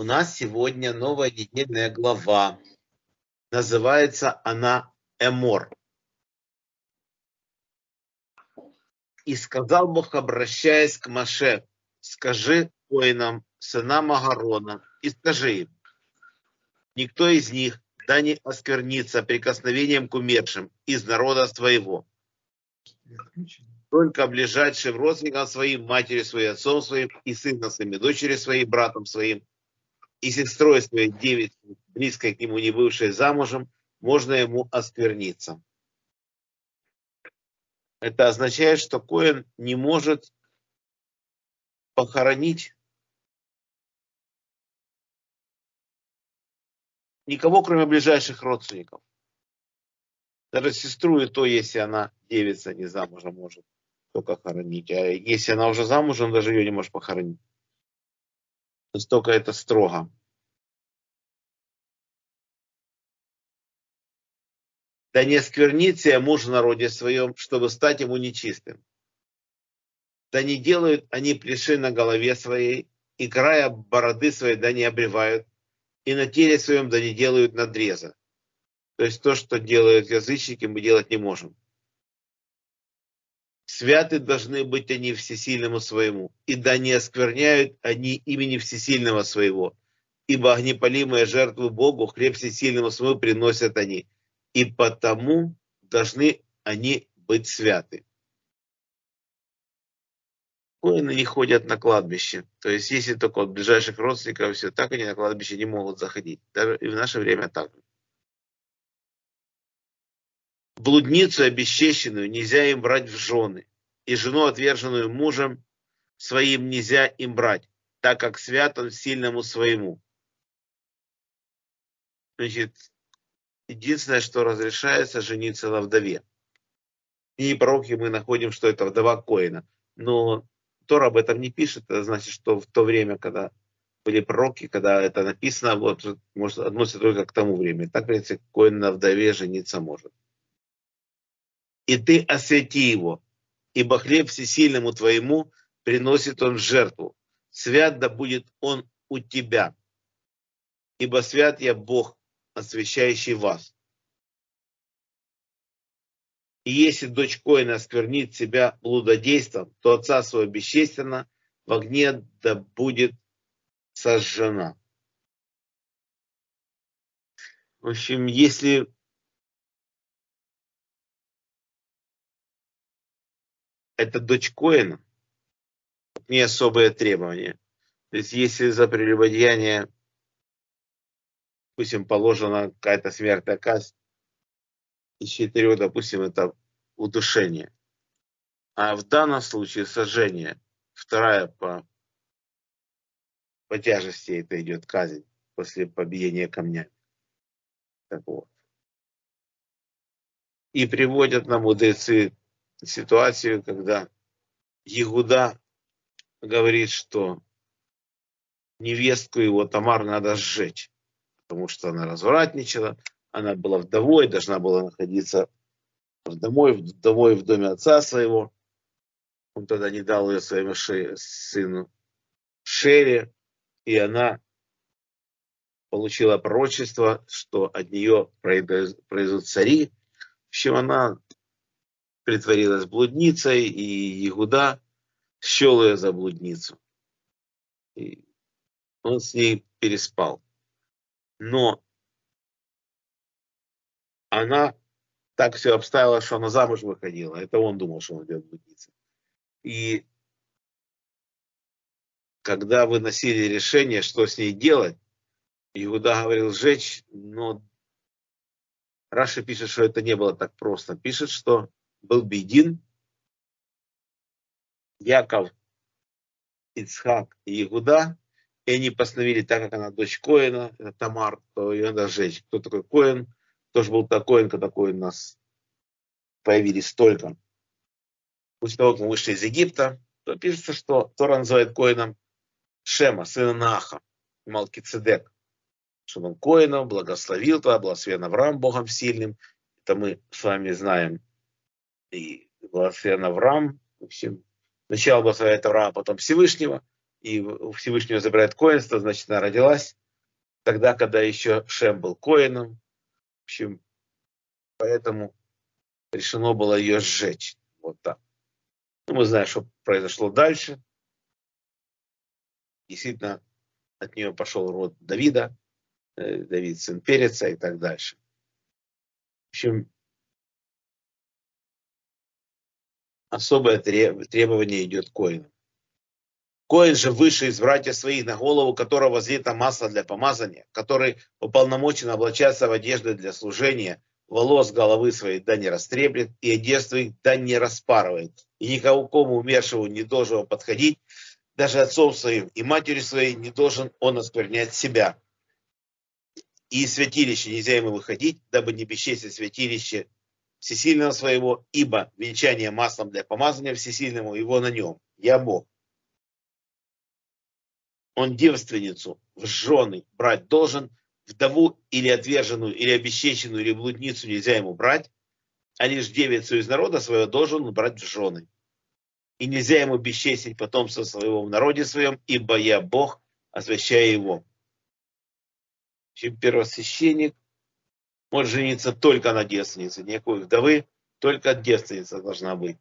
У нас сегодня новая недельная глава. Называется она Эмор. И сказал Бог, обращаясь к Маше, скажи воинам, сынам Агарона, и скажи им, никто из них да не осквернится прикосновением к умершим из народа своего. Только ближайшим родственникам своим, матери своей, отцом своим, и сыном своим, и дочери своей, братом своим, и сестрой своей, девять, близкой к нему не бывшей замужем, можно ему оскверниться. Это означает, что Коин не может похоронить никого, кроме ближайших родственников. Даже сестру и то, если она девица, не замужем, может только хоронить. А если она уже замужем, даже ее не может похоронить. Настолько это строго. Да не осквернится муж в народе своем, чтобы стать ему нечистым. Да не делают они плеши на голове своей, и края бороды своей да не обревают, и на теле своем да не делают надреза. То есть то, что делают язычники, мы делать не можем. Святы должны быть они всесильному своему, и да не оскверняют они имени всесильного своего, ибо огнепалимые жертвы Богу, хлеб всесильному своему приносят они, и потому должны они быть святы. Коины не ходят на кладбище. То есть, если только от ближайших родственников, все так они на кладбище не могут заходить. Даже и в наше время так. Блудницу обесчещенную нельзя им брать в жены, и жену, отверженную мужем своим, нельзя им брать, так как свят он сильному своему. Значит, единственное, что разрешается, жениться на вдове. И пророки мы находим, что это вдова Коина. Но Тора об этом не пишет, это значит, что в то время, когда были пророки, когда это написано, вот, может, относится только к тому времени. Так, говорится, коин на вдове жениться может. И ты освети его, ибо хлеб всесильному твоему приносит он жертву. Свят да будет он у тебя, ибо свят я Бог, освящающий вас. И если дочь Коина осквернит себя блудодейством, то отца своего бесчестенно в огне да будет сожжена. В общем, если это дочь Коина, не особые требования. То есть если за прелюбодеяние, допустим, положена какая-то смертная казнь, из четырех, допустим, это удушение. А в данном случае сожжение. Вторая по, по тяжести это идет казнь после побиения камнями. Так вот. И приводят нам мудрецы ситуацию, когда Егуда говорит, что невестку его Тамар надо сжечь, потому что она развратничала, она была вдовой, должна была находиться домой, вдовой в доме отца своего. Он тогда не дал ее своему сыну Шере, и она получила пророчество, что от нее произойдут цари. В общем, она притворилась блудницей, и Ягуда счел ее за блудницу. И он с ней переспал. Но она так все обставила, что она замуж выходила. Это он думал, что он идет блудница. И когда выносили решение, что с ней делать, Иуда говорил сжечь, но Раша пишет, что это не было так просто. Пишет, что был Бедин, Яков, Ицхак и Игуда, и они постановили, так как она дочь Коина, это Тамар, то ее надо сжечь. Кто такой Коин? тоже был такой, когда такой у нас появились только. После того, как мы вышли из Египта, то пишется, что Тора называет коином Шема, сына Наха, Малкицедек, что он коином благословил твоя, благословен Авраам Богом сильным. Это мы с вами знаем. И благословен Авраам, в общем, сначала благословляет Авраама, потом Всевышнего. и у Всевышнего забирает коинство, значит, она родилась тогда, когда еще Шем был коином. В общем, поэтому решено было ее сжечь. Вот так. Ну, мы знаем, что произошло дальше. Действительно, от нее пошел род Давида, э, Давид сын Переца и так дальше. В общем, особое требование идет коину. Коин же выше из братьев своих, на голову которого возлито масло для помазания, который уполномочен облачаться в одежды для служения, волос головы своей да не растреплет, и одежду их да не распарывает. И никому кому умершего не должен подходить, даже отцом своим и матерью своей не должен он осквернять себя. И из святилища нельзя ему выходить, дабы не бесчестить святилище всесильного своего, ибо венчание маслом для помазания всесильному его на нем. Я Бог он девственницу в жены брать должен, вдову или отверженную, или обесчещенную, или блудницу нельзя ему брать, а лишь девицу из народа своего должен брать в жены. И нельзя ему бесчестить потомство своего в народе своем, ибо я Бог, освящая его. Чем первосвященник может жениться только на девственнице, никакой вдовы, только девственница должна быть.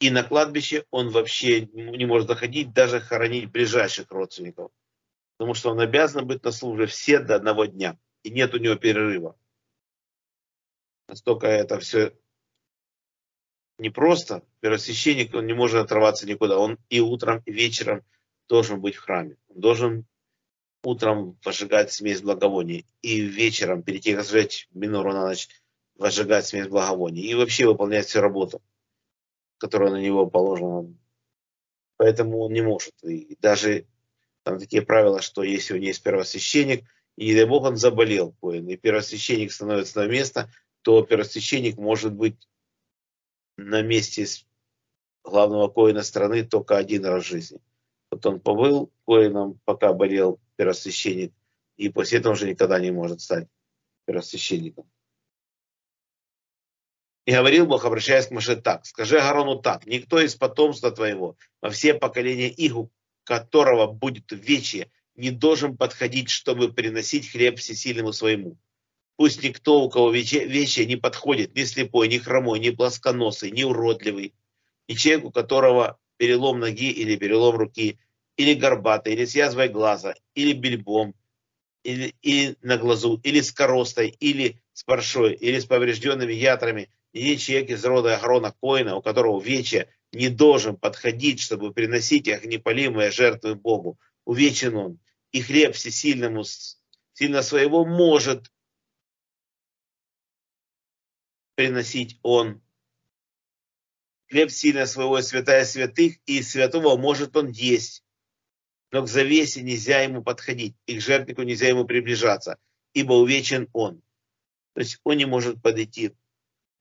И на кладбище он вообще не может заходить, даже хоронить ближайших родственников. Потому что он обязан быть на службе все до одного дня. И нет у него перерыва. Настолько это все непросто. Первосвященник, он не может отрываться никуда. Он и утром, и вечером должен быть в храме. Он должен утром возжигать смесь благовоний. И вечером, перед тем, как сжечь минору на ночь, возжигать смесь благовоний. И вообще выполнять всю работу которая на него положена. Поэтому он не может. И даже там такие правила, что если у него есть первосвященник, и не дай бог он заболел, и первосвященник становится на место, то первосвященник может быть на месте главного коина страны только один раз в жизни. Вот он побыл коином, пока болел первосвященник, и после этого уже никогда не может стать первосвященником. И говорил Бог, обращаясь к Маше так, скажи Агарону так, никто из потомства твоего во все поколения их, у которого будет вече, не должен подходить, чтобы приносить хлеб всесильному своему. Пусть никто, у кого вече, не подходит, ни слепой, ни хромой, ни плосконосый, ни уродливый, ни человек, у которого перелом ноги или перелом руки, или горбатый, или с язвой глаза, или бельбом, или, или на глазу, или с коростой, или с паршой, или с поврежденными ятрами – и человек из рода Агрона Коина, у которого вече не должен подходить, чтобы приносить огнепалимые жертвы Богу. Увечен он. И хлеб всесильному, сильно своего может приносить он. Хлеб сильно своего святая святых, и святого может он есть. Но к завесе нельзя ему подходить, и к жертвнику нельзя ему приближаться, ибо увечен он. То есть он не может подойти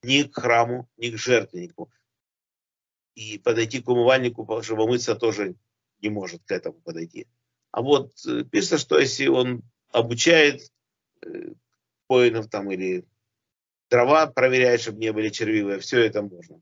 ни к храму, ни к жертвеннику. И подойти к умывальнику, чтобы мыться, тоже не может к этому подойти. А вот э, пишется, что если он обучает э, воинов там или дрова проверяет, чтобы не были червивые, все это можно.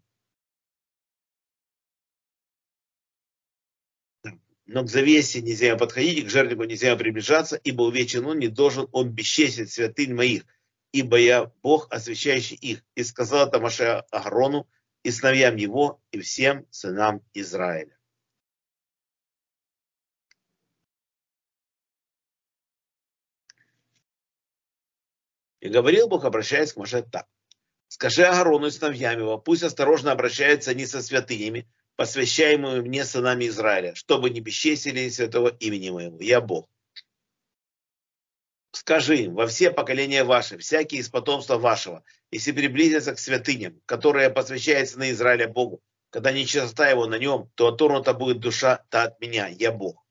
Но к завесе нельзя подходить, к жертвеннику нельзя приближаться, ибо увечен он не должен, он бесчестен святынь моих ибо я Бог, освящающий их. И сказал это Маше Агарону и сыновьям его, и всем сынам Израиля. И говорил Бог, обращаясь к Маше так. Скажи Агарону и сыновьям его, пусть осторожно обращаются они со святынями, посвящаемыми мне сынами Израиля, чтобы не бесчестили святого имени моего. Я Бог. Скажи им, во все поколения ваши, всякие из потомства вашего, если приблизятся к святыням, которые посвящаются на Израиля Богу, когда нечистота его на нем, то оторнута будет душа-то от меня, я Бог.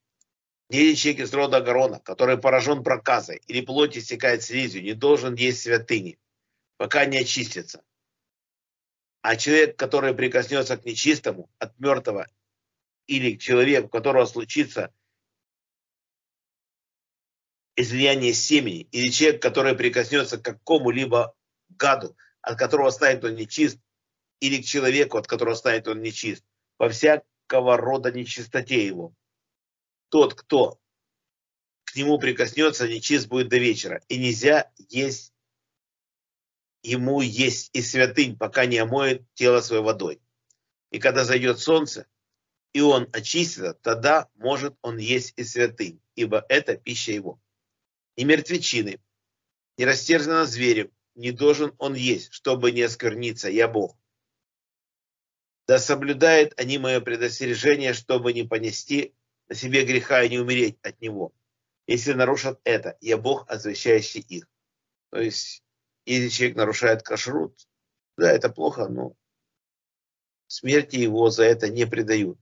Не человек из рода Гарона, который поражен проказой или плоть истекает слизью, не должен есть святыни, пока не очистится. А человек, который прикоснется к нечистому, от мертвого, или к человеку, у которого случится излияние семени, или человек, который прикоснется к какому-либо гаду, от которого станет он нечист, или к человеку, от которого станет он нечист, по всякого рода нечистоте его. тот, кто к нему прикоснется, нечист будет до вечера. И нельзя есть ему есть и святынь, пока не омоет тело своей водой. И когда зайдет солнце, и он очистится, тогда может он есть и святынь, ибо это пища его. И мертвечины, и растерзанного зверем не должен он есть, чтобы не оскверниться, я Бог. Да соблюдают они мое предостережение, чтобы не понести на себе греха и не умереть от него. Если нарушат это, я Бог, освящающий их. То есть, если человек нарушает кашрут, да, это плохо, но смерти его за это не предают.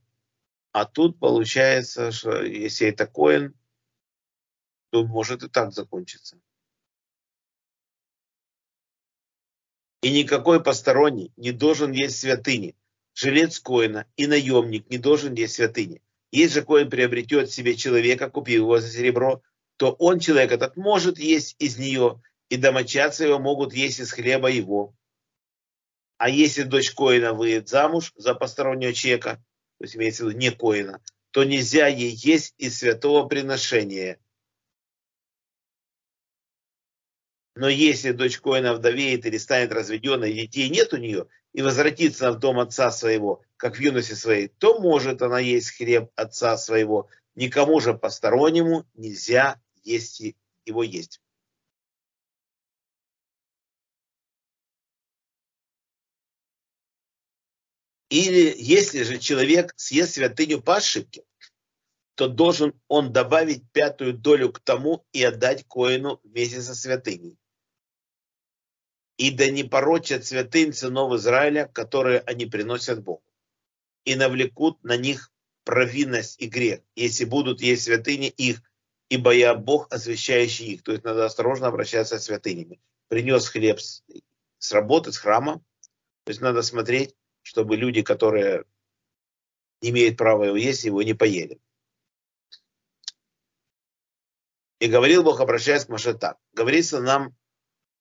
А тут получается, что если это коин, то может и так закончиться. И никакой посторонний не должен есть святыни. Жилец коина и наемник не должен есть святыни. Если же коин приобретет себе человека, купив его за серебро, то он, человек этот, может есть из нее, и домочадцы его могут есть из хлеба его. А если дочь коина выйдет замуж за постороннего человека, то есть имеется в виду не коина, то нельзя ей есть из святого приношения. Но если дочь коина вдовеет или станет разведенной, детей нет у нее, и возвратится в дом отца своего, как в юности своей, то может она есть хлеб отца своего. Никому же постороннему нельзя есть его есть. Или если же человек съест святыню по ошибке, то должен он добавить пятую долю к тому и отдать коину вместе со святыней и да не порочат святынь сынов Израиля, которые они приносят Богу, и навлекут на них провинность и грех, если будут есть святыни их, ибо я Бог, освящающий их. То есть надо осторожно обращаться с святынями. Принес хлеб с, с работы, с храма, то есть надо смотреть, чтобы люди, которые имеют права его есть, его не поели. И говорил Бог, обращаясь к Маше так. Говорится нам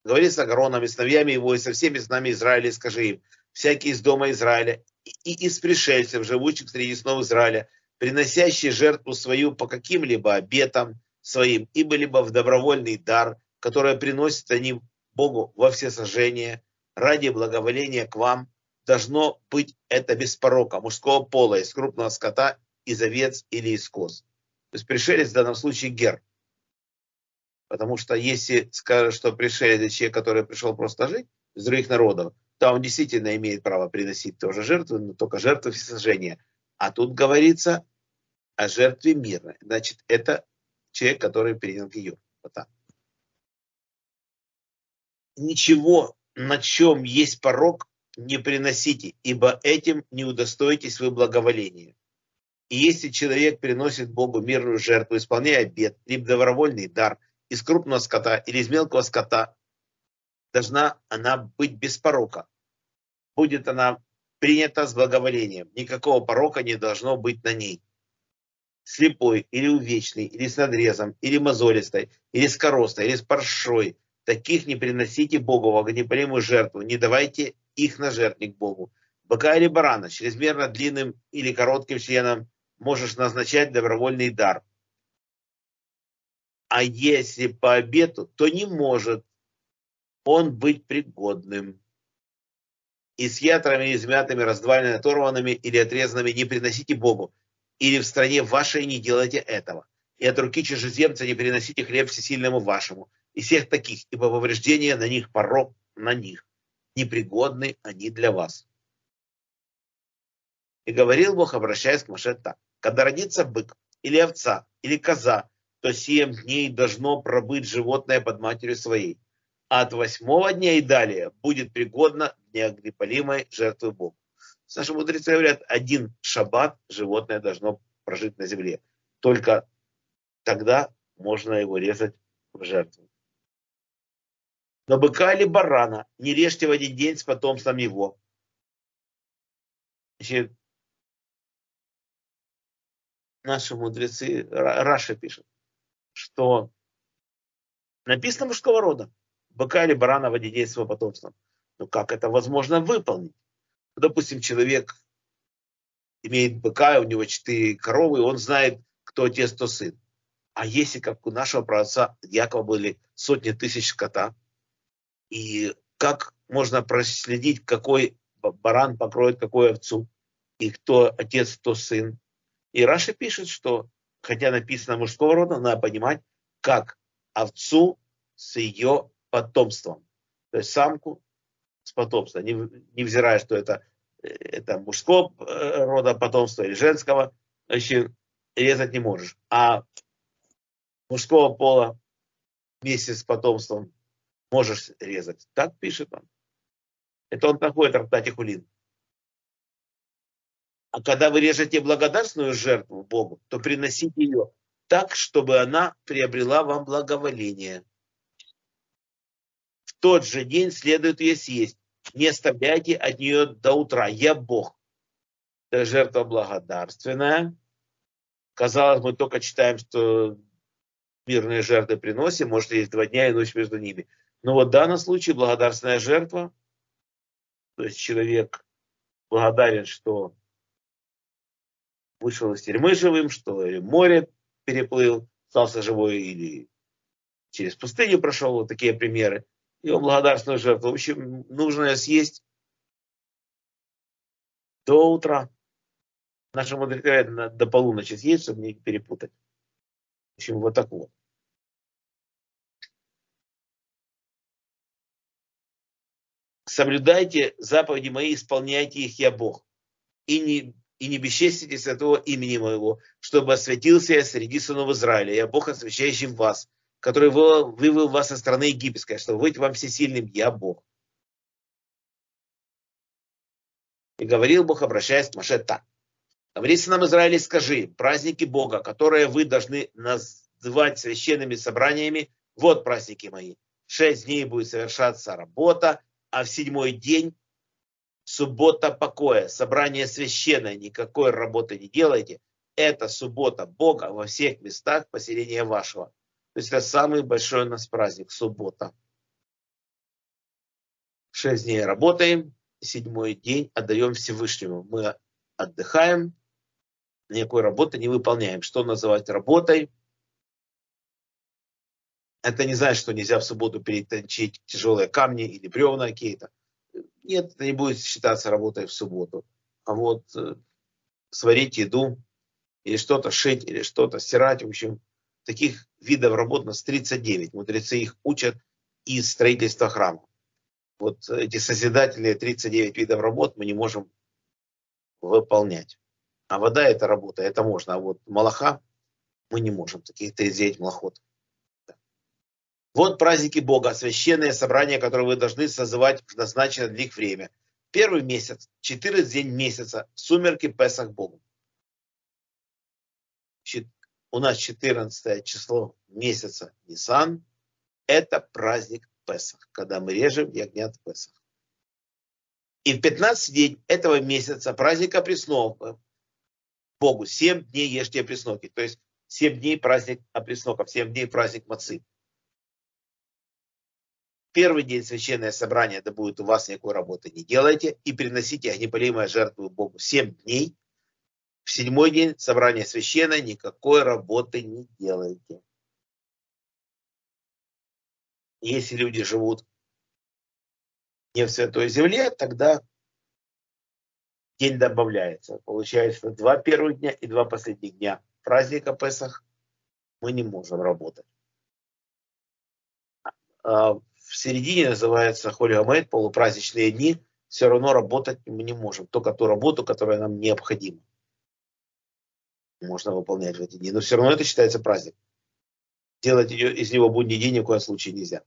Говори с Агароном и сыновьями его, и со всеми сынами Израиля, и скажи им, всякий из дома Израиля и из пришельцев, живущих среди снов Израиля, приносящие жертву свою по каким-либо обетам своим, ибо-либо в добровольный дар, который приносят они Богу во все сожжения, ради благоволения к вам, должно быть это без порока, мужского пола, из крупного скота, из овец или из коз. То есть пришелец в данном случае гер – Потому что если скажут, что пришелец это человек, который пришел просто жить из других народов, то он действительно имеет право приносить тоже жертвы, но только жертвы всесожжения. А тут говорится о жертве мирной. Значит, это человек, который принял ее. Вот так. Ничего, на чем есть порог, не приносите, ибо этим не удостоитесь вы благоволения. И если человек приносит Богу мирную жертву, исполняя обет, либо добровольный дар – из крупного скота или из мелкого скота, должна она быть без порока. Будет она принята с благоволением. Никакого порока не должно быть на ней. Слепой или увечный, или с надрезом, или мозолистой, или с коростой, или с паршой. Таких не приносите Богу в огнепалимую жертву, не давайте их на жертвник Богу. Быка или барана, чрезмерно длинным или коротким членом можешь назначать добровольный дар – а если по обету, то не может он быть пригодным. И с ятрами измятыми, раздваленными, оторванными или отрезанными не приносите Богу, или в стране вашей не делайте этого. И от руки чужеземца не приносите хлеб всесильному вашему. И всех таких, ибо повреждение на них порог на них. Непригодны они для вас. И говорил Бог, обращаясь к Маше так. Когда родится бык, или овца, или коза, то семь дней должно пробыть животное под матерью своей. А от восьмого дня и далее будет пригодно для огнепалимой жертвы Богу. Наши мудрецы говорят, один шаббат животное должно прожить на земле. Только тогда можно его резать в жертву. Но быка или барана не режьте в один день с потомством его. Значит, наши мудрецы, Раша пишет, что написано мужского рода. Быка или барана в детей своего потомства. Но как это возможно выполнить? Допустим, человек имеет быка, у него четыре коровы, он знает, кто отец, то сын. А если, как у нашего праотца Якова были сотни тысяч скота, и как можно проследить, какой баран покроет какую овцу, и кто отец, кто сын. И Раша пишет, что, хотя написано мужского рода, надо понимать, как овцу с ее потомством. То есть самку с потомством, невзирая, что это, это мужского э, рода потомства или женского, значит, резать не можешь. А мужского пола вместе с потомством можешь резать. Так пишет он. Это он находит Рартати Хулин. А когда вы режете благодарственную жертву Богу, то приносите ее так, чтобы она приобрела вам благоволение. В тот же день следует ее съесть. Не оставляйте от нее до утра. Я Бог. Это жертва благодарственная. Казалось, мы только читаем, что мирные жертвы приносим, может, есть два дня и ночь между ними. Но вот в данном случае благодарственная жертва, то есть человек благодарен, что вышел из тюрьмы живым, что море переплыл, остался живой или через пустыню прошел, вот такие примеры. И он благодарственную жертву. В общем, нужно съесть до утра. Наши мудрецы до полуночи съесть, чтобы не перепутать. В общем, вот так вот. Соблюдайте заповеди мои, исполняйте их, я Бог. И не, и не бесчестите святого имени моего, чтобы осветился я среди сынов Израиля. Я Бог, освящающий вас, который вывел вас со страны египетской, чтобы быть вам всесильным. Я Бог. И говорил Бог, обращаясь к Маше так. Говори сынам Израиля, скажи, праздники Бога, которые вы должны называть священными собраниями, вот праздники мои. Шесть дней будет совершаться работа, а в седьмой день суббота покоя, собрание священное, никакой работы не делайте. Это суббота Бога во всех местах поселения вашего. То есть это самый большой у нас праздник, суббота. Шесть дней работаем, седьмой день отдаем Всевышнему. Мы отдыхаем, никакой работы не выполняем. Что называть работой? Это не значит, что нельзя в субботу переточить тяжелые камни или бревна какие-то. Нет, это не будет считаться работой в субботу. А вот э, сварить еду, или что-то шить, или что-то стирать, в общем, таких видов работ у нас 39. Мудрецы их учат из строительства храма. Вот эти созидательные 39 видов работ мы не можем выполнять. А вода это работа, это можно. А вот малаха мы не можем таких 39 малахот. Вот праздники Бога, священное собрание, которое вы должны созывать в назначенное для них время. Первый месяц, 14 день месяца, сумерки Песах Богу. У нас 14 число месяца Нисан. Это праздник Песах, когда мы режем ягнят Песах. И в 15 день этого месяца праздника преснов Богу. 7 дней ешьте пресноки. То есть 7 дней праздник опресноков, 7 дней праздник мацы первый день священное собрание, это будет у вас никакой работы не делайте, и приносите огнепалимое жертву Богу 7 дней. В седьмой день собрание священное, никакой работы не делайте. Если люди живут не в святой земле, тогда день добавляется. Получается два первых дня и два последних дня праздника Песах мы не можем работать. В середине называется Холиамейт, полупраздничные дни, все равно работать мы не можем. Только ту работу, которая нам необходима. Можно выполнять в эти дни. Но все равно это считается праздник. Делать из него будний день ни в коем случае нельзя.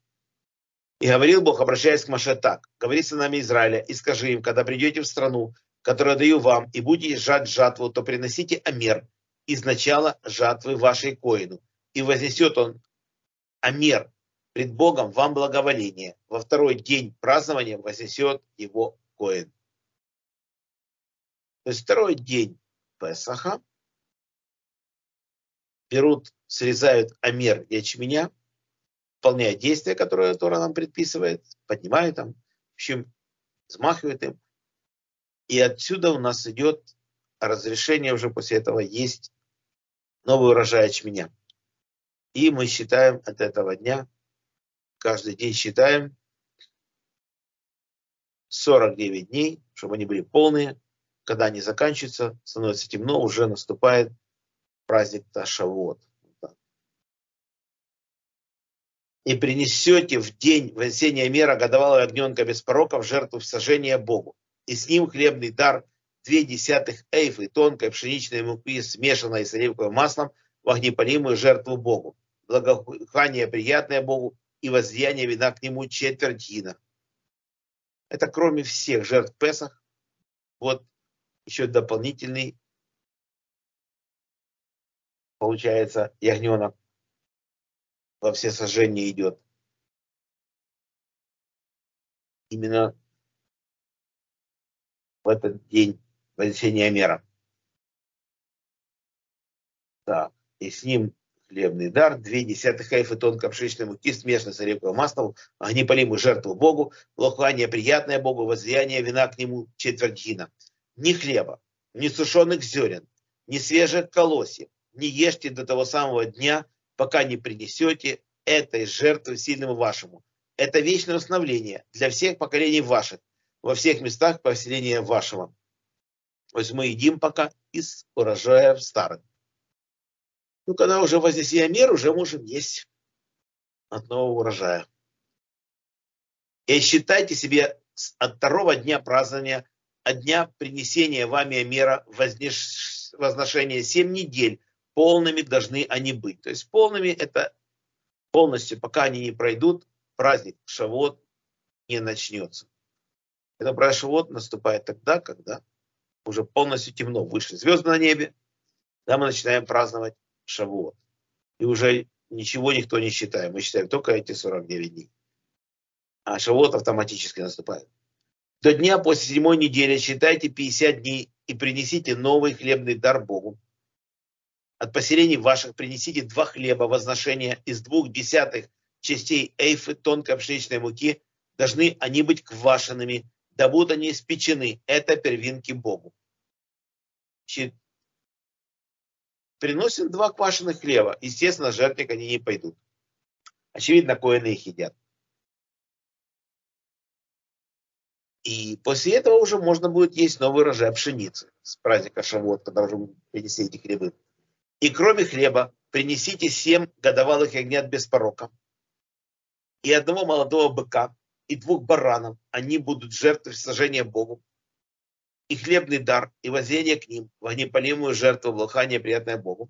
И говорил Бог, обращаясь к Маше так. Говори с нами Израиля и скажи им, когда придете в страну, которую даю вам, и будете жать жатву, то приносите амер из начала жатвы вашей коину. И вознесет он амер пред Богом вам благоволение. Во второй день празднования вознесет его Коин. То есть второй день Песаха берут, срезают амер ячменя, выполняя действия, которые Тора нам предписывает, поднимают там, в общем, взмахивают им. И отсюда у нас идет разрешение уже после этого есть новый урожай ячменя. И мы считаем от этого дня, каждый день считаем 49 дней, чтобы они были полные. Когда они заканчиваются, становится темно, уже наступает праздник Ташавот. И принесете в день вознесения мера годовалого огненка без порока в жертву всажения Богу. И с ним хлебный дар две десятых эйфы тонкой пшеничной муки, смешанной с оливковым маслом, в огнепалимую жертву Богу. Благоухание приятное Богу и возлияние вина к нему четверть гина. Это кроме всех жертв Песах. Вот еще дополнительный получается ягненок во все сожжения идет. Именно в этот день вознесения мера. Так, и с ним хлебный дар, две десятых кайфы тонко пшеничной муки, смешанной с оливковым маслом, огнепалимую жертву Богу, лохание приятное Богу, возлияние вина к нему четверть гина. Ни хлеба, ни сушеных зерен, ни свежих колосьев, не ешьте до того самого дня, пока не принесете этой жертвы сильному вашему. Это вечное установление для всех поколений ваших, во всех местах поселения вашего. То есть мы едим пока из урожая старых. Ну, когда уже вознесение мер, уже можем есть от нового урожая. И считайте себе от второго дня празднования, от дня принесения вами мера вознеш... возношения семь недель, полными должны они быть. То есть полными это полностью, пока они не пройдут, праздник Шавот не начнется. Это праздник Шавот наступает тогда, когда уже полностью темно, вышли звезды на небе, да, мы начинаем праздновать Шавуот. И уже ничего никто не считает. Мы считаем только эти 49 дней. А Шавуот автоматически наступает. До дня после седьмой недели считайте 50 дней и принесите новый хлебный дар Богу. От поселений ваших принесите два хлеба возношения из двух десятых частей эйфы тонкой пшеничной муки. Должны они быть квашенными, да будут они испечены. Это первинки Богу. Приносим два квашеных хлеба. Естественно, жертвник они не пойдут. Очевидно, коины их едят. И после этого уже можно будет есть новый урожай пшеницы с праздника Шавот, когда уже принесли эти хлебы. И кроме хлеба принесите семь годовалых ягнят без порока и одного молодого быка и двух баранов. Они будут жертвой сожжения Богу и хлебный дар, и воззрение к ним, в огнепалимую жертву, благоухание, приятное Богу.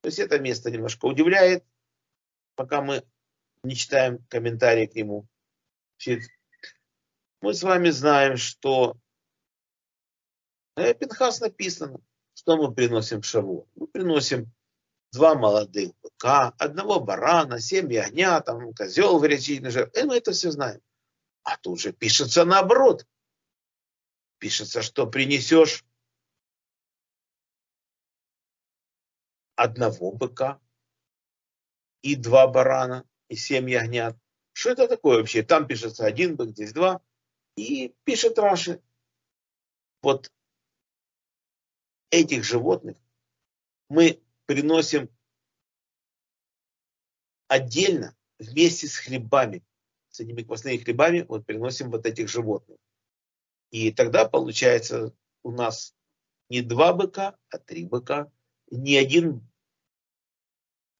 То есть это место немножко удивляет, пока мы не читаем комментарии к нему. Мы с вами знаем, что Пинхас написано, что мы приносим в Шаву. Мы приносим два молодых быка, одного барана, семь ягня, там козел горячительный жертв. И мы это все знаем. А тут же пишется наоборот пишется, что принесешь одного быка и два барана и семь ягнят. Что это такое вообще? Там пишется один бык, здесь два. И пишет Раши. Вот этих животных мы приносим отдельно вместе с хлебами, с этими квасными хлебами, вот приносим вот этих животных. И тогда получается у нас не два быка, а три быка. Не один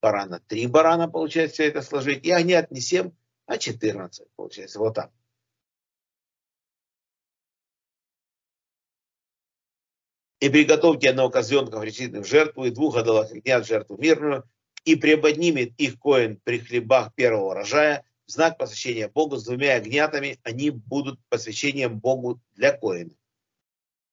барана, три барана получается все это сложить. И они не 7, а 14 получается. Вот так. И приготовьте одного козленка в жертву и двух годовых ягнят жертву мирную, и преподнимет их коин при хлебах первого урожая, знак посвящения Богу с двумя огнятами, они будут посвящением Богу для коина.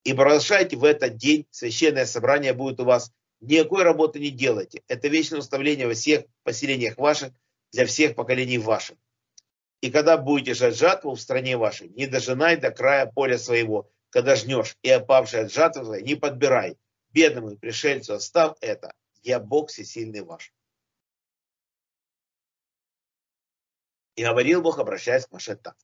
И продолжайте в этот день, священное собрание будет у вас, никакой работы не делайте. Это вечное уставление во всех поселениях ваших, для всех поколений ваших. И когда будете жать жатву в стране вашей, не дожинай до края поля своего, когда жнешь, и опавший от жатвы не подбирай. Бедному пришельцу оставь это. Я Бог всесильный ваш. И говорил Бог, обращаясь к Маше так.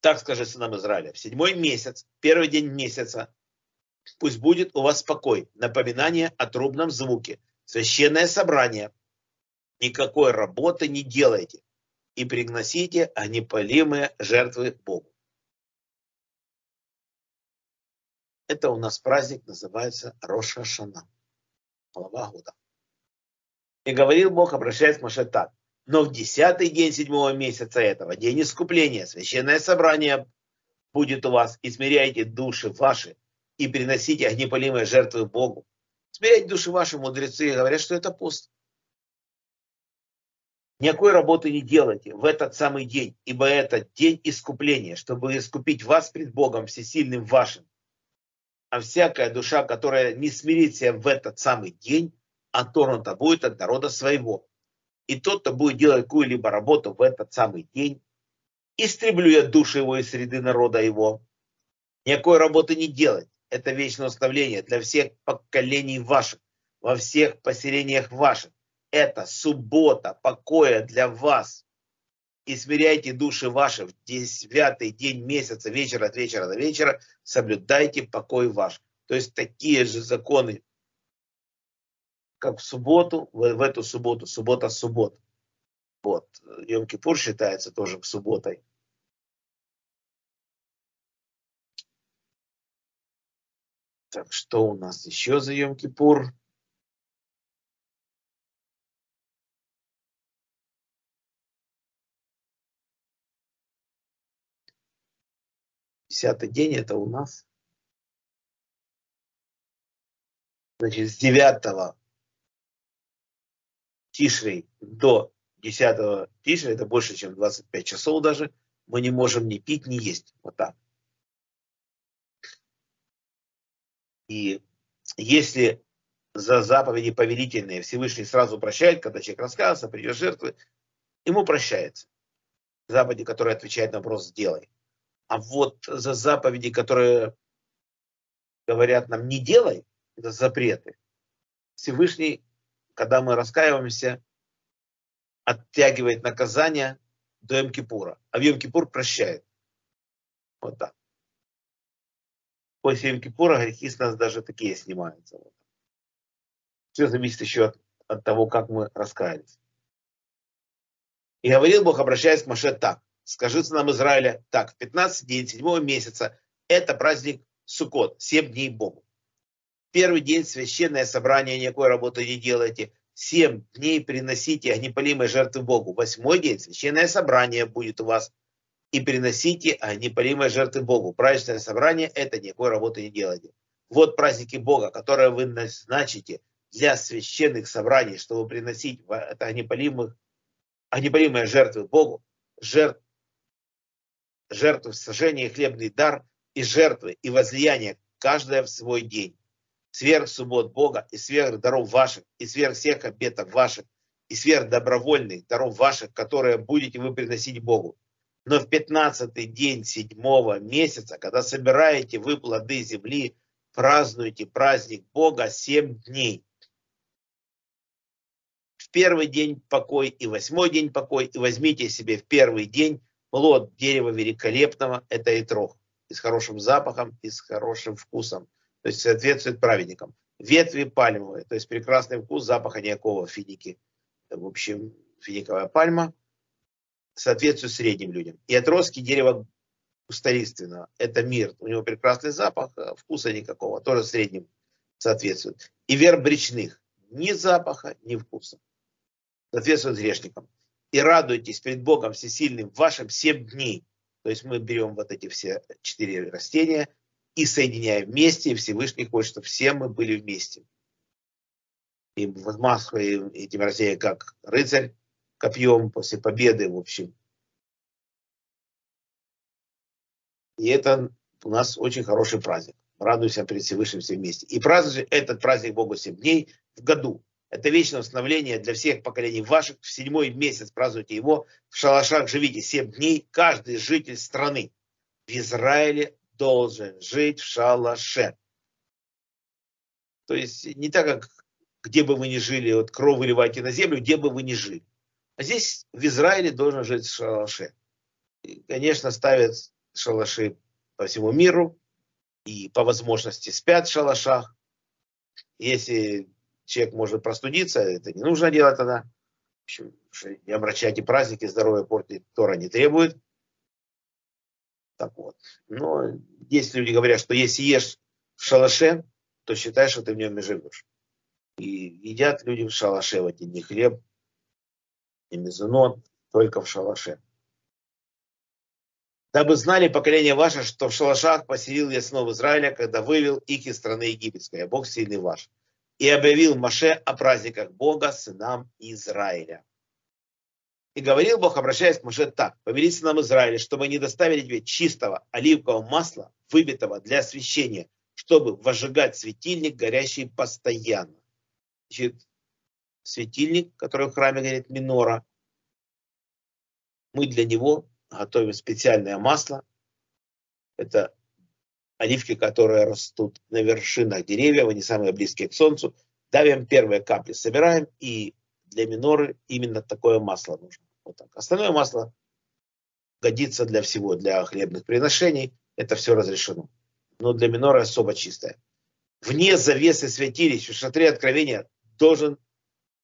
Так скажи сынам Израиля, в седьмой месяц, первый день месяца, пусть будет у вас покой, напоминание о трубном звуке, священное собрание. Никакой работы не делайте и приносите огнепалимые жертвы Богу. Это у нас праздник называется Роша Шана, глава года. И говорил Бог, обращаясь к Моше так. Но в десятый день седьмого месяца этого, день искупления, священное собрание будет у вас, и смиряйте души ваши, и приносите огнепалимые жертвы Богу. Смиряйте души ваши, мудрецы, говорят, что это пост. Никакой работы не делайте в этот самый день, ибо это день искупления, чтобы искупить вас пред Богом всесильным вашим. А всякая душа, которая не смирится в этот самый день, оторванта будет от народа своего. И тот, кто будет делать какую-либо работу в этот самый день, истреблю я душу его из среды народа его. Никакой работы не делать. Это вечное уставление для всех поколений ваших, во всех поселениях ваших. Это суббота покоя для вас. И смиряйте души ваши в девятый день месяца, вечера от вечера до вечера, соблюдайте покой ваш. То есть такие же законы, как в субботу, в, в эту субботу, суббота суббот. Вот. Йом-Кипур считается тоже субботой. Так, что у нас еще за Йом-Кипур? Десятый день это у нас. Значит, с девятого Тишрей до 10 Тишрей, это больше, чем 25 часов даже, мы не можем ни пить, ни есть. Вот так. И если за заповеди повелительные Всевышний сразу прощает, когда человек раскаялся, придет жертвы, ему прощается. Заповеди, которые отвечают на вопрос «сделай». А вот за заповеди, которые говорят нам «не делай», это запреты, Всевышний, когда мы раскаиваемся, оттягивает наказание до Йом-Кипура, а в Йом-Кипур прощает. Вот так после Йом-Кипура грехи с нас даже такие снимаются. Все зависит еще от, от того, как мы раскаялись. И говорил Бог, обращаясь к Маше так. Скажите нам Израиля так, в 15 день 7 месяца это праздник Суккот, 7 дней Богу. Первый день священное собрание, никакой работы не делайте. Семь дней приносите огнепалимые жертвы Богу. Восьмой день священное собрание будет у вас и приносите непалимые жертвы Богу. Праздничное собрание – это никакой работы не делайте. Вот праздники Бога, которые вы назначите для священных собраний, чтобы приносить это огнепалимых, огнепалимые жертвы Богу, жертв, жертвы в сожжении, хлебный дар и жертвы, и возлияние, каждое в свой день. Сверх суббот Бога и сверх даров ваших, и сверх всех обетов ваших, и сверх добровольных даров ваших, которые будете вы приносить Богу но в 15-й день седьмого месяца, когда собираете вы плоды земли, празднуйте праздник Бога семь дней. В первый день покой и восьмой день покой, и возьмите себе в первый день плод дерева великолепного, это и трох, и с хорошим запахом, и с хорошим вкусом, то есть соответствует праведникам. Ветви пальмовые, то есть прекрасный вкус, запаха никакого финики. В общем, финиковая пальма – соответствует средним людям. И отростки дерева густолиственного – это мир. У него прекрасный запах, а вкуса никакого, тоже средним соответствует. И верб речных – ни запаха, ни вкуса. Соответствует грешникам. И радуйтесь перед Богом всесильным вашим семь дней. То есть мы берем вот эти все четыре растения и соединяем вместе, и Всевышний хочет, чтобы все мы были вместе. И взмахиваем этим растением как рыцарь, копьем после победы, в общем. И это у нас очень хороший праздник. Радуемся перед Всевышним все вместе. И празднуйте этот праздник Богу 7 дней в году. Это вечное установление для всех поколений ваших. В седьмой месяц празднуйте его. В шалашах живите 7 дней. Каждый житель страны в Израиле должен жить в шалаше. То есть не так, как где бы вы ни жили, вот кровь выливайте на землю, где бы вы ни жили. А здесь в Израиле должен жить шалаше. И, конечно, ставят шалаши по всему миру и по возможности спят в шалашах. Если человек может простудиться, это не нужно делать тогда. В общем, не обращайте праздники, здоровье портить Тора не требует. Так вот. Но есть люди говорят, что если ешь в шалаше, то считай, что ты в нем и живешь. И едят люди в шалаше в эти дни хлеб, и мезонот, только в шалаше. Дабы знали поколение ваше, что в шалашах поселил я снова Израиля, когда вывел их из страны египетской, а Бог сильный ваш. И объявил Маше о праздниках Бога сынам Израиля. И говорил Бог, обращаясь к Маше так, помирись нам Израиля, чтобы они доставили тебе чистого оливкового масла, выбитого для освящения, чтобы возжигать светильник, горящий постоянно. Значит, светильник, который в храме горит минора, мы для него готовим специальное масло. Это оливки, которые растут на вершинах деревьев, они самые близкие к солнцу. Давим первые капли, собираем, и для миноры именно такое масло нужно. Вот так. Остальное масло годится для всего, для хлебных приношений. Это все разрешено. Но для минора особо чистое. Вне завесы святилища в шатре откровения должен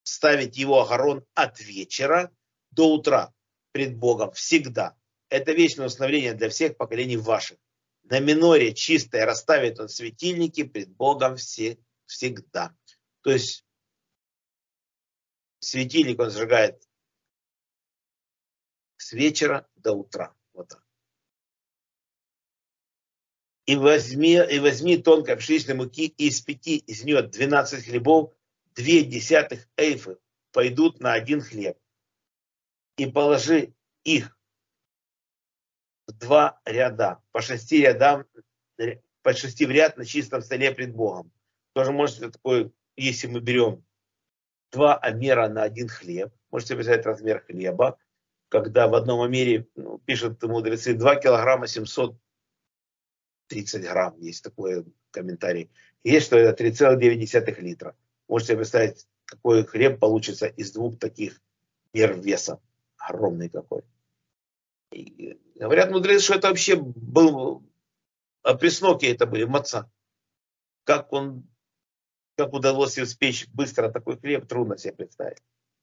ставить его огорон от вечера до утра пред Богом всегда. Это вечное установление для всех поколений ваших. На миноре чистое расставит он светильники пред Богом все, всегда. То есть светильник он сжигает с вечера до утра. Вот так. И возьми, и возьми тонкой пшеничной муки из пяти из нее 12 хлебов, две десятых эйфы пойдут на один хлеб. И положи их в два ряда, по шести рядам, по шести в ряд на чистом столе пред Богом. Тоже можете такой, если мы берем два обмера на один хлеб, можете представить размер хлеба, когда в одном омере, ну, пишут мудрецы, 2 килограмма 730 грамм, есть такой комментарий. Есть, что это 3,9 литра. Можете представить, какой хлеб получится из двух таких мер веса. Огромный какой. И говорят мудрецы, что это вообще был, а это были, маца. Как он, как удалось испечь быстро такой хлеб, трудно себе представить.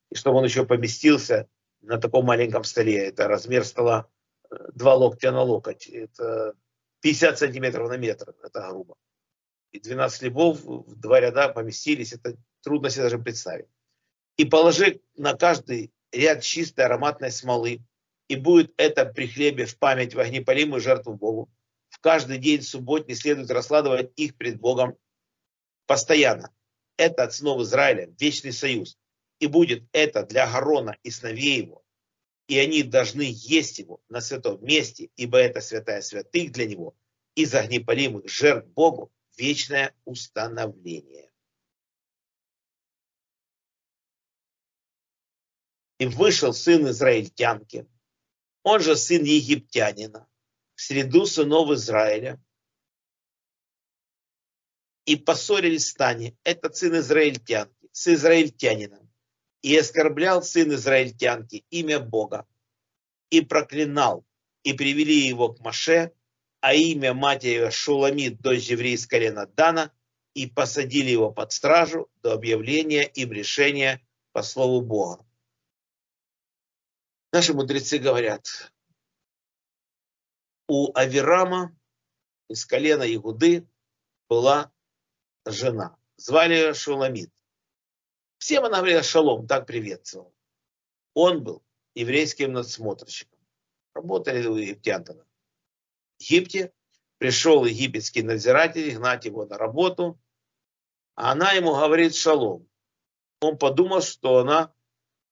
И чтобы он еще поместился на таком маленьком столе. Это размер стола э, два локтя на локоть. Это 50 сантиметров на метр. Это грубо. И 12 хлебов в два ряда поместились. Это трудно себе даже представить. И положи на каждый ряд чистой ароматной смолы. И будет это при хлебе в память в огнепалимую жертву Богу. В каждый день субботний следует раскладывать их пред Богом постоянно. Это от снов Израиля, вечный союз. И будет это для Гарона и сыновей его, и они должны есть его на святом месте, ибо это святая святых для него, из огнепалимых жертв Богу вечное установление. И вышел сын израильтянки, он же сын египтянина, в среду сынов Израиля, и поссорились в стане. Этот сын израильтянки с израильтянином и оскорблял сын израильтянки имя Бога, и проклинал, и привели его к Маше, а имя матери Шуламит, дочь еврей с колена Дана, и посадили его под стражу до объявления им решения по слову Бога. Наши мудрецы говорят, у Авирама из колена Игуды была жена. Звали ее Шуламит. Всем она говорила шалом, так приветствовал. Он был еврейским надсмотрщиком. Работали у египтян. В Египте пришел египетский надзиратель гнать его на работу, а она ему говорит шалом. Он подумал, что она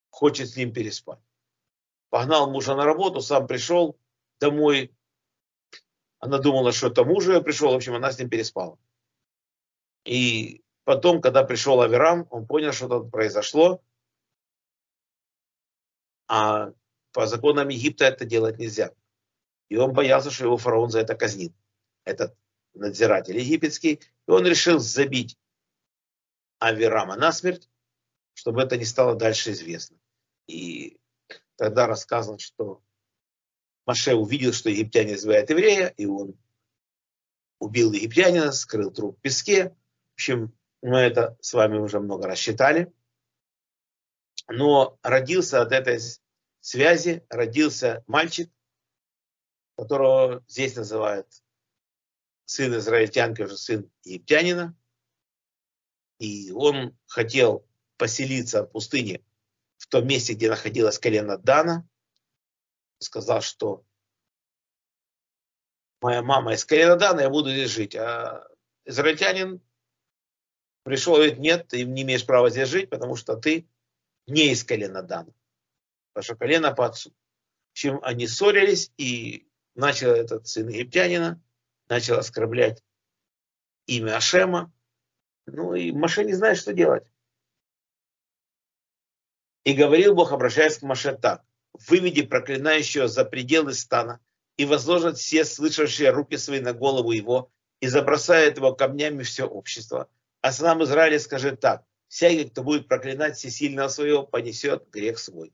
хочет с ним переспать. Погнал мужа на работу, сам пришел домой. Она думала, что это муж ее пришел, в общем, она с ним переспала. И Потом, когда пришел Аверам, он понял, что тут произошло. А по законам Египта это делать нельзя. И он боялся, что его фараон за это казнит. Этот надзиратель египетский. И он решил забить Аверама насмерть, чтобы это не стало дальше известно. И тогда рассказано, что Маше увидел, что египтяне избивают еврея, и он убил египтянина, скрыл труп в песке. В общем, Мы это с вами уже много раз считали. Но родился от этой связи, родился мальчик, которого здесь называют сын израильтянки, уже сын египтянина. И он хотел поселиться в пустыне в том месте, где находилась колено Дана. Сказал, что моя мама из колена Дана, я буду здесь жить. А израильтянин пришел и говорит, нет, ты не имеешь права здесь жить, потому что ты не из колена Дана. Потому колено по отцу. Чем они ссорились, и начал этот сын египтянина, начал оскорблять имя Ашема. Ну и Маше не знает, что делать. И говорил Бог, обращаясь к Маше так. Выведи проклинающего за пределы стана и возложат все слышащие руки свои на голову его и забросает его камнями все общество. А сынам Израиля скажет так. Всякий, кто будет проклинать всесильного своего, понесет грех свой.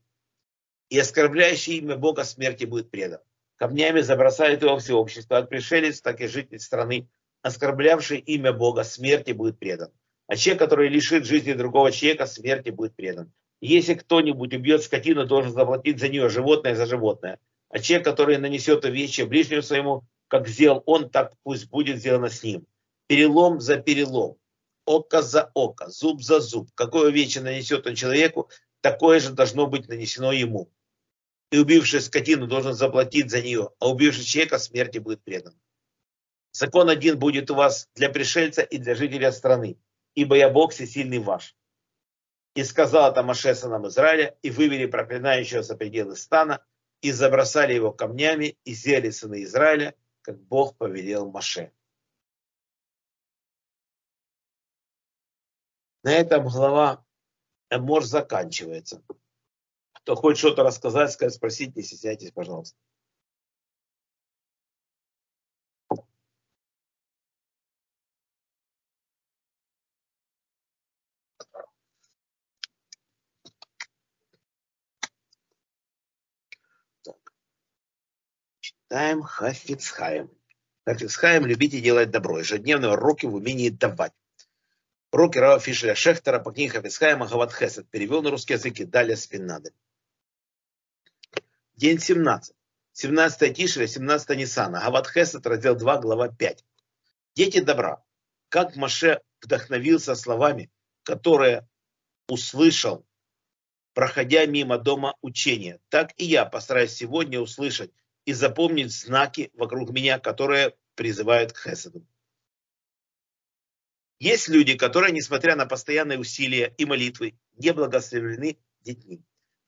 И оскорбляющий имя Бога смерти будет предан камнями забросает его все общество, от пришелец, так и житель страны, оскорблявший имя Бога, смерти будет предан. А человек, который лишит жизни другого человека, смерти будет предан. Если кто-нибудь убьет скотину, должен заплатить за нее животное за животное. А человек, который нанесет увечье ближнему своему, как сделал он, так пусть будет сделано с ним. Перелом за перелом, око за око, зуб за зуб. Какое увечье нанесет он человеку, такое же должно быть нанесено ему и убивший скотину должен заплатить за нее, а убивший человека смерти будет предан. Закон один будет у вас для пришельца и для жителя страны, ибо я Бог всесильный ваш. И сказал это Маше сынам Израиля, и вывели проклинающего за пределы стана, и забросали его камнями, и сделали сыны Израиля, как Бог повелел Маше. На этом глава Мор заканчивается. Кто хочет что-то рассказать, сказать, спросить, не стесняйтесь, пожалуйста. Так. Читаем Хафицхайм. Хафицхайм любите делать добро. Ежедневные уроки в умении давать. Уроки Рава Фишеля Шехтера по книге Хафицхайма Гават Хесед. Перевел на русский язык и далее спиннады. День 17. 17 Тишера, 17 Ниссана. Гават Хесед, раздел 2, глава 5. Дети добра. Как Маше вдохновился словами, которые услышал, проходя мимо дома учения, так и я постараюсь сегодня услышать и запомнить знаки вокруг меня, которые призывают к Хеседу. Есть люди, которые, несмотря на постоянные усилия и молитвы, не благословлены детьми.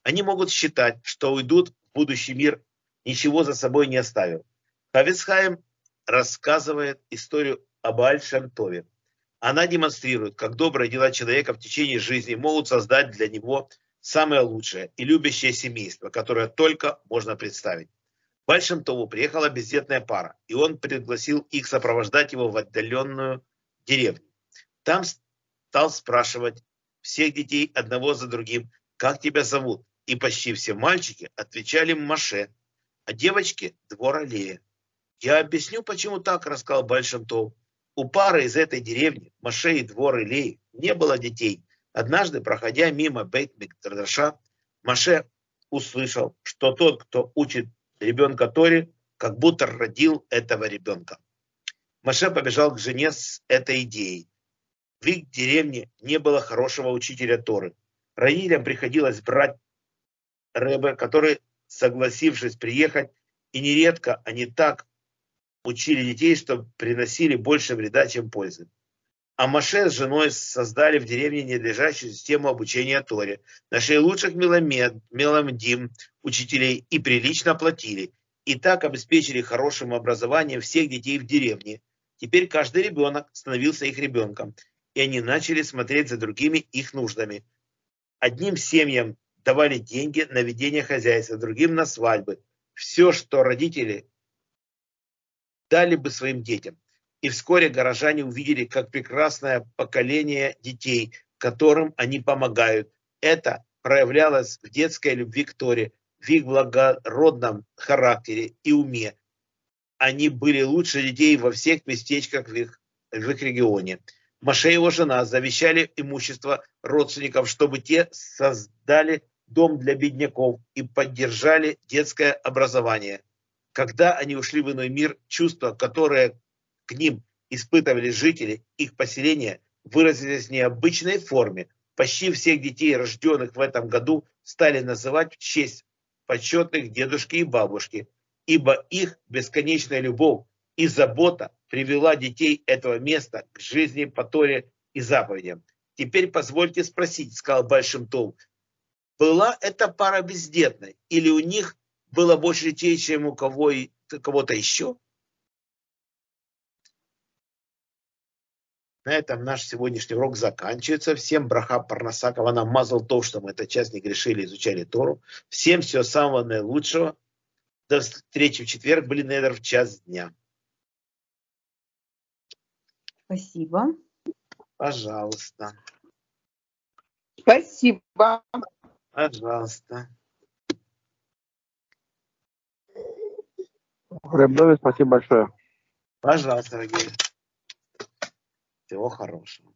Они могут считать, что уйдут будущий мир ничего за собой не оставил. Хавицхайм рассказывает историю об Аль-Шамтове. Она демонстрирует, как добрые дела человека в течение жизни могут создать для него самое лучшее и любящее семейство, которое только можно представить. В Альшемтову приехала бездетная пара, и он пригласил их сопровождать его в отдаленную деревню. Там стал спрашивать всех детей одного за другим, как тебя зовут, и почти все мальчики отвечали Маше, а девочки – двор аллея. Я объясню, почему так, рассказал Большамтов. У пары из этой деревни, Маше и двор не было детей. Однажды, проходя мимо бейт Микдардаша, Маше услышал, что тот, кто учит ребенка Торе, как будто родил этого ребенка. Маше побежал к жене с этой идеей. В их деревне не было хорошего учителя Торы. Родителям приходилось брать Рэбе, который, согласившись приехать, и нередко они так учили детей, что приносили больше вреда, чем пользы. А Маше с женой создали в деревне ненадлежащую систему обучения Торе. Нашли лучших меломед, меломдим, учителей и прилично платили. И так обеспечили хорошим образованием всех детей в деревне. Теперь каждый ребенок становился их ребенком. И они начали смотреть за другими их нуждами. Одним семьям давали деньги на ведение хозяйства, другим на свадьбы. Все, что родители дали бы своим детям. И вскоре горожане увидели, как прекрасное поколение детей, которым они помогают. Это проявлялось в детской любви к Торе, в их благородном характере и уме. Они были лучше детей во всех местечках в их, в их регионе. Маше и его жена завещали имущество родственников, чтобы те создали дом для бедняков и поддержали детское образование. Когда они ушли в иной мир, чувства, которые к ним испытывали жители их поселения, выразились в необычной форме. Почти всех детей, рожденных в этом году, стали называть в честь почетных дедушки и бабушки, ибо их бесконечная любовь и забота привела детей этого места к жизни по Торе и заповедям. Теперь позвольте спросить, сказал Большим Том, была эта пара бездетной или у них было больше детей, чем у кого, кого-то еще? На этом наш сегодняшний урок заканчивается. Всем браха Парнасакова нам мазал то, что мы этот час не грешили, изучали Тору. Всем всего самого наилучшего. До встречи в четверг. Наверное, в час дня. Спасибо. Пожалуйста. Спасибо. Пожалуйста. Ребнове, спасибо большое. Пожалуйста, дорогие. Всего хорошего.